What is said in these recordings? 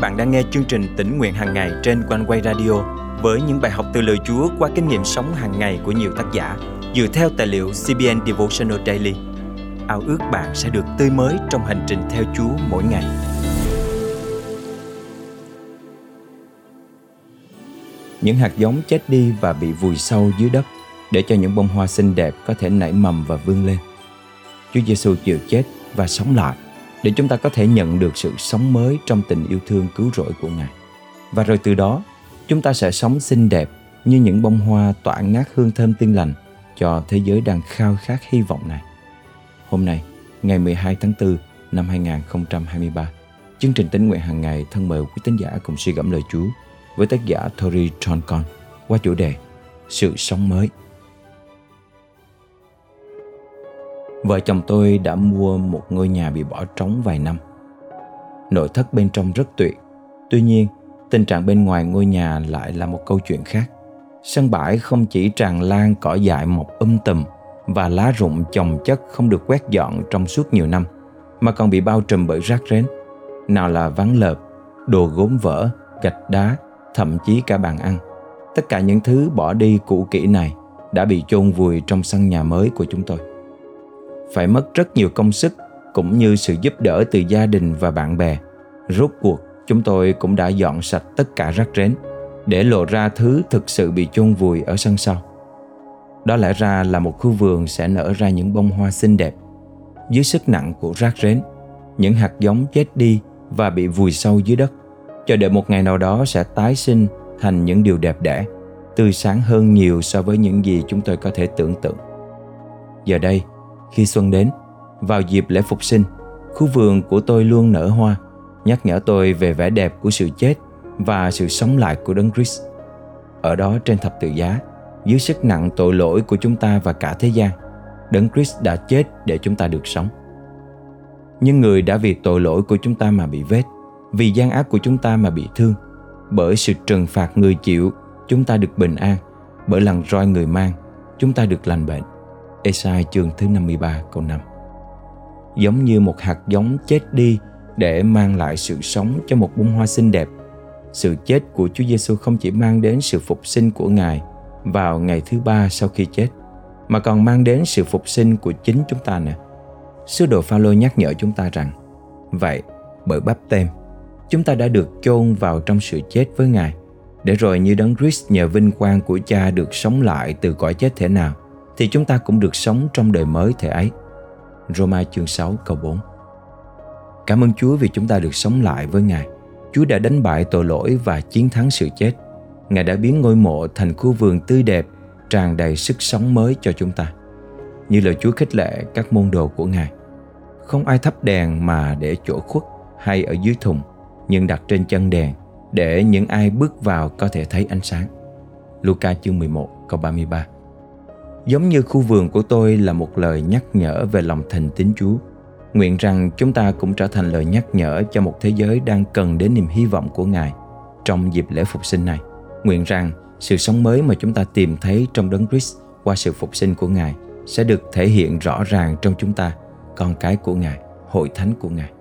bạn đang nghe chương trình tỉnh nguyện hàng ngày trên quanh quay radio với những bài học từ lời Chúa qua kinh nghiệm sống hàng ngày của nhiều tác giả dựa theo tài liệu CBN Devotional Daily. Ao ước bạn sẽ được tươi mới trong hành trình theo Chúa mỗi ngày. Những hạt giống chết đi và bị vùi sâu dưới đất để cho những bông hoa xinh đẹp có thể nảy mầm và vươn lên. Chúa Giêsu chịu chết và sống lại để chúng ta có thể nhận được sự sống mới trong tình yêu thương cứu rỗi của Ngài. Và rồi từ đó, chúng ta sẽ sống xinh đẹp như những bông hoa tỏa ngát hương thơm tiên lành cho thế giới đang khao khát hy vọng này. Hôm nay, ngày 12 tháng 4 năm 2023, chương trình tính nguyện hàng ngày thân mời quý tín giả cùng suy gẫm lời Chúa với tác giả Tori Troncon qua chủ đề Sự sống mới. Vợ chồng tôi đã mua một ngôi nhà bị bỏ trống vài năm. Nội thất bên trong rất tuyệt. Tuy nhiên, tình trạng bên ngoài ngôi nhà lại là một câu chuyện khác. Sân bãi không chỉ tràn lan cỏ dại mọc um tùm và lá rụng chồng chất không được quét dọn trong suốt nhiều năm, mà còn bị bao trùm bởi rác rến. Nào là ván lợp, đồ gốm vỡ, gạch đá, thậm chí cả bàn ăn. Tất cả những thứ bỏ đi cũ kỹ này đã bị chôn vùi trong sân nhà mới của chúng tôi phải mất rất nhiều công sức cũng như sự giúp đỡ từ gia đình và bạn bè. Rốt cuộc, chúng tôi cũng đã dọn sạch tất cả rác rến để lộ ra thứ thực sự bị chôn vùi ở sân sau. Đó lẽ ra là một khu vườn sẽ nở ra những bông hoa xinh đẹp. Dưới sức nặng của rác rến, những hạt giống chết đi và bị vùi sâu dưới đất, cho đợi một ngày nào đó sẽ tái sinh thành những điều đẹp đẽ, tươi sáng hơn nhiều so với những gì chúng tôi có thể tưởng tượng. Giờ đây, khi xuân đến, vào dịp lễ phục sinh, khu vườn của tôi luôn nở hoa, nhắc nhở tôi về vẻ đẹp của sự chết và sự sống lại của Đấng Christ. Ở đó trên thập tự giá, dưới sức nặng tội lỗi của chúng ta và cả thế gian, Đấng Christ đã chết để chúng ta được sống. Nhưng người đã vì tội lỗi của chúng ta mà bị vết, vì gian ác của chúng ta mà bị thương, bởi sự trừng phạt người chịu, chúng ta được bình an, bởi lần roi người mang, chúng ta được lành bệnh. Esai chương thứ 53 câu 5 Giống như một hạt giống chết đi để mang lại sự sống cho một bông hoa xinh đẹp. Sự chết của Chúa Giêsu không chỉ mang đến sự phục sinh của Ngài vào ngày thứ ba sau khi chết, mà còn mang đến sự phục sinh của chính chúng ta nè. Sứ đồ Phaolô nhắc nhở chúng ta rằng, vậy bởi bắp tem, chúng ta đã được chôn vào trong sự chết với Ngài, để rồi như đấng Christ nhờ vinh quang của Cha được sống lại từ cõi chết thể nào, thì chúng ta cũng được sống trong đời mới thể ấy. Roma chương 6 câu 4 Cảm ơn Chúa vì chúng ta được sống lại với Ngài. Chúa đã đánh bại tội lỗi và chiến thắng sự chết. Ngài đã biến ngôi mộ thành khu vườn tươi đẹp, tràn đầy sức sống mới cho chúng ta. Như lời Chúa khích lệ các môn đồ của Ngài. Không ai thắp đèn mà để chỗ khuất hay ở dưới thùng, nhưng đặt trên chân đèn để những ai bước vào có thể thấy ánh sáng. Luca chương 11 câu 33 Giống như khu vườn của tôi là một lời nhắc nhở về lòng thành tín Chúa. Nguyện rằng chúng ta cũng trở thành lời nhắc nhở cho một thế giới đang cần đến niềm hy vọng của Ngài trong dịp lễ phục sinh này. Nguyện rằng sự sống mới mà chúng ta tìm thấy trong Đấng Christ qua sự phục sinh của Ngài sẽ được thể hiện rõ ràng trong chúng ta, con cái của Ngài, hội thánh của Ngài.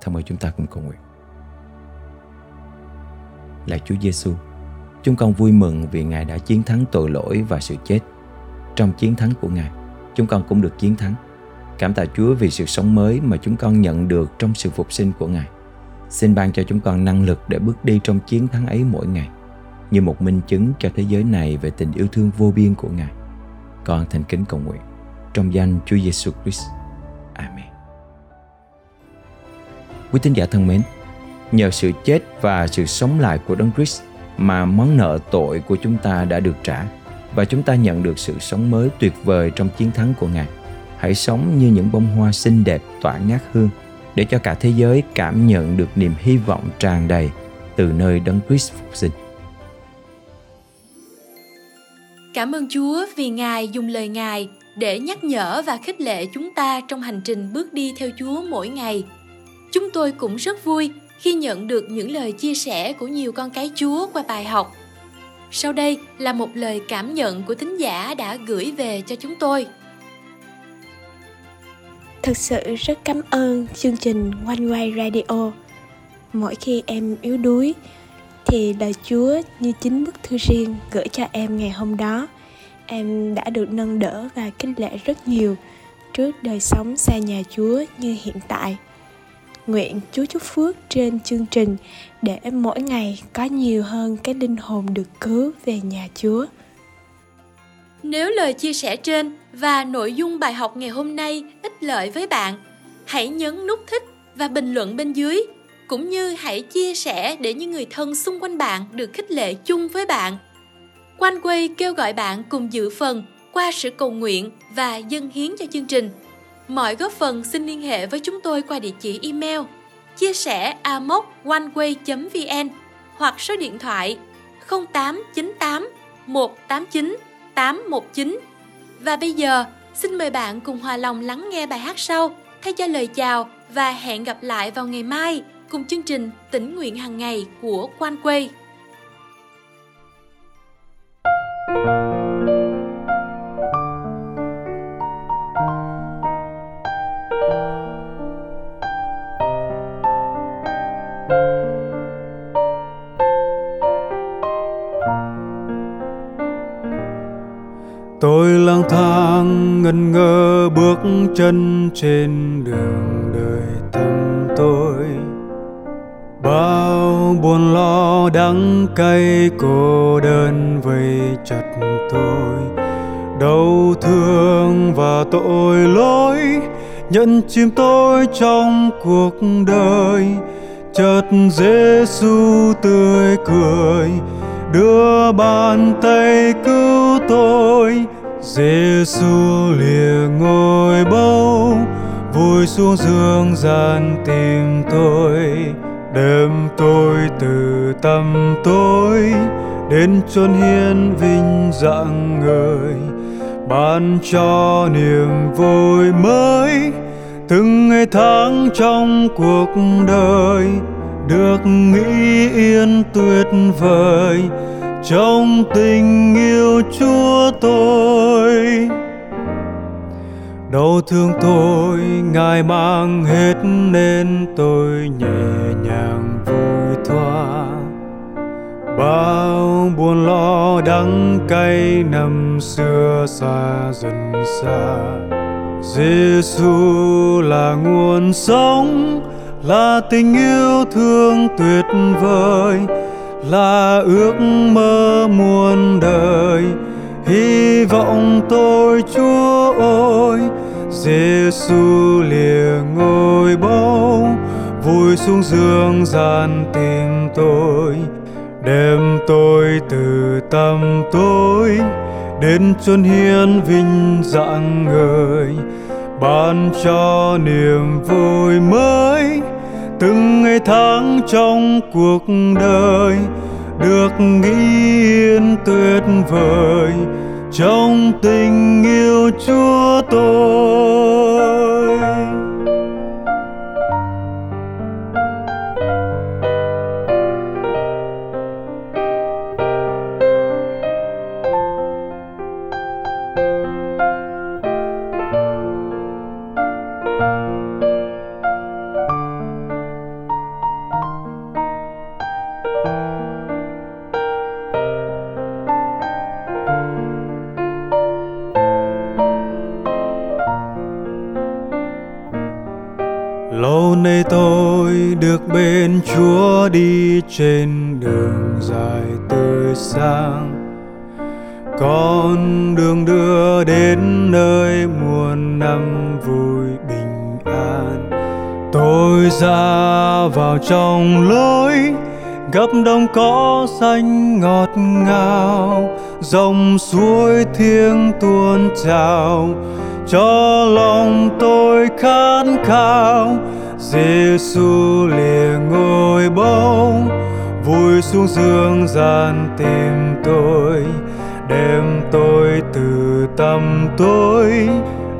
Thân mời chúng ta cùng cầu nguyện. Lạy Chúa Giêsu, Chúng con vui mừng vì Ngài đã chiến thắng tội lỗi và sự chết. Trong chiến thắng của Ngài, chúng con cũng được chiến thắng. Cảm tạ Chúa vì sự sống mới mà chúng con nhận được trong sự phục sinh của Ngài. Xin ban cho chúng con năng lực để bước đi trong chiến thắng ấy mỗi ngày, như một minh chứng cho thế giới này về tình yêu thương vô biên của Ngài. Con thành kính cầu nguyện trong danh Chúa Giêsu Christ. Amen. Quý tín giả thân mến, nhờ sự chết và sự sống lại của Đấng Christ, mà món nợ tội của chúng ta đã được trả, và chúng ta nhận được sự sống mới tuyệt vời trong chiến thắng của Ngài. Hãy sống như những bông hoa xinh đẹp tỏa ngát hương, để cho cả thế giới cảm nhận được niềm hy vọng tràn đầy từ nơi Đấng Christ phục sinh. Cảm ơn Chúa vì Ngài dùng lời Ngài để nhắc nhở và khích lệ chúng ta trong hành trình bước đi theo Chúa mỗi ngày. Chúng tôi cũng rất vui khi nhận được những lời chia sẻ của nhiều con cái Chúa qua bài học. Sau đây là một lời cảm nhận của thính giả đã gửi về cho chúng tôi. Thật sự rất cảm ơn chương trình One Way Radio. Mỗi khi em yếu đuối, thì lời Chúa như chính bức thư riêng gửi cho em ngày hôm đó. Em đã được nâng đỡ và khích lệ rất nhiều trước đời sống xa nhà Chúa như hiện tại. Nguyện Chúa chúc phước trên chương trình để mỗi ngày có nhiều hơn cái linh hồn được cứu về nhà Chúa. Nếu lời chia sẻ trên và nội dung bài học ngày hôm nay ích lợi với bạn, hãy nhấn nút thích và bình luận bên dưới cũng như hãy chia sẻ để những người thân xung quanh bạn được khích lệ chung với bạn. Quanh quay kêu gọi bạn cùng dự phần qua sự cầu nguyện và dâng hiến cho chương trình. Mọi góp phần xin liên hệ với chúng tôi qua địa chỉ email chia sẻ amoconeway.vn hoặc số điện thoại 0898 189 819. Và bây giờ, xin mời bạn cùng hòa lòng lắng nghe bài hát sau thay cho lời chào và hẹn gặp lại vào ngày mai cùng chương trình tỉnh nguyện hàng ngày của Quan Quay. Tôi lang thang ngần ngơ bước chân trên đường đời thầm tôi. Bao buồn lo đắng cay cô đơn vây chặt tôi. Đau thương và tội lỗi nhận chìm tôi trong cuộc đời. Chợt Giêsu tươi cười đưa bàn tay cứu tôi Giêsu lìa ngồi bâu vui xuống dương gian tìm tôi. Đem tôi từ tâm tối, đến chốn hiên vinh dạng người. Ban cho niềm vui mới, từng ngày tháng trong cuộc đời được nghĩ yên tuyệt vời trong tình yêu chúa tôi. Đau thương tôi, ngài mang hết nên tôi nhẹ nhàng vui thoa. Bao buồn lo đắng cay năm xưa xa dần xa. Giêsu là nguồn sống là tình yêu thương tuyệt vời, là ước mơ muôn đời. Hy vọng tôi, chúa ơi Giêsu lìa ngôi báu, vui xuống dương gian tìm tôi. Đem tôi từ tâm tối đến chốn hiến vinh dạng người ban cho niềm vui mới. Từng ngày tháng trong cuộc đời được nghĩ yên tuyệt vời. Trong tình yêu chúa tôi. Chúa đi trên đường dài tươi sáng. Con đường đưa đến nơi muôn năm vui bình an. Tôi ra vào trong lối, gặp đồng cỏ xanh ngọt ngào. Dòng suối thiêng tuôn trào, cho lòng tôi khát khao. Giêsu liền ngồi bóng, vui xuống dương gian tìm tôi, đem tôi từ tâm tối,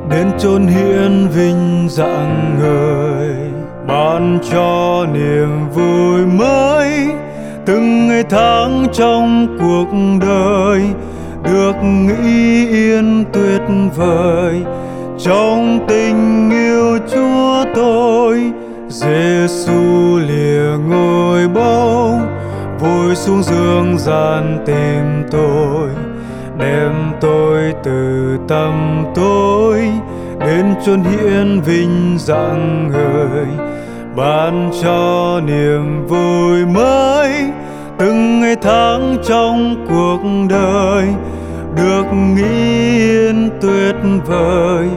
đến chốn hiển vinh dạng người ban cho niềm vui mới, từng ngày tháng trong cuộc đời, được nghĩ yên tuyệt vời trong tình yêu Chúa tôi. Giêsu lìa ngồi bóng, vui xuống dương gian tìm tôi. Đem tôi từ tâm tôi, đến chốn hiển vinh dạng người. Ban cho niềm vui mới, từng ngày tháng trong cuộc đời. Được nghĩ yên tuyệt vời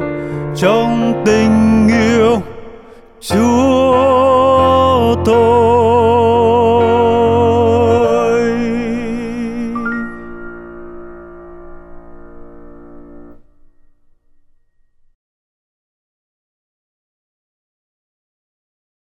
trong tình yêu. 雄。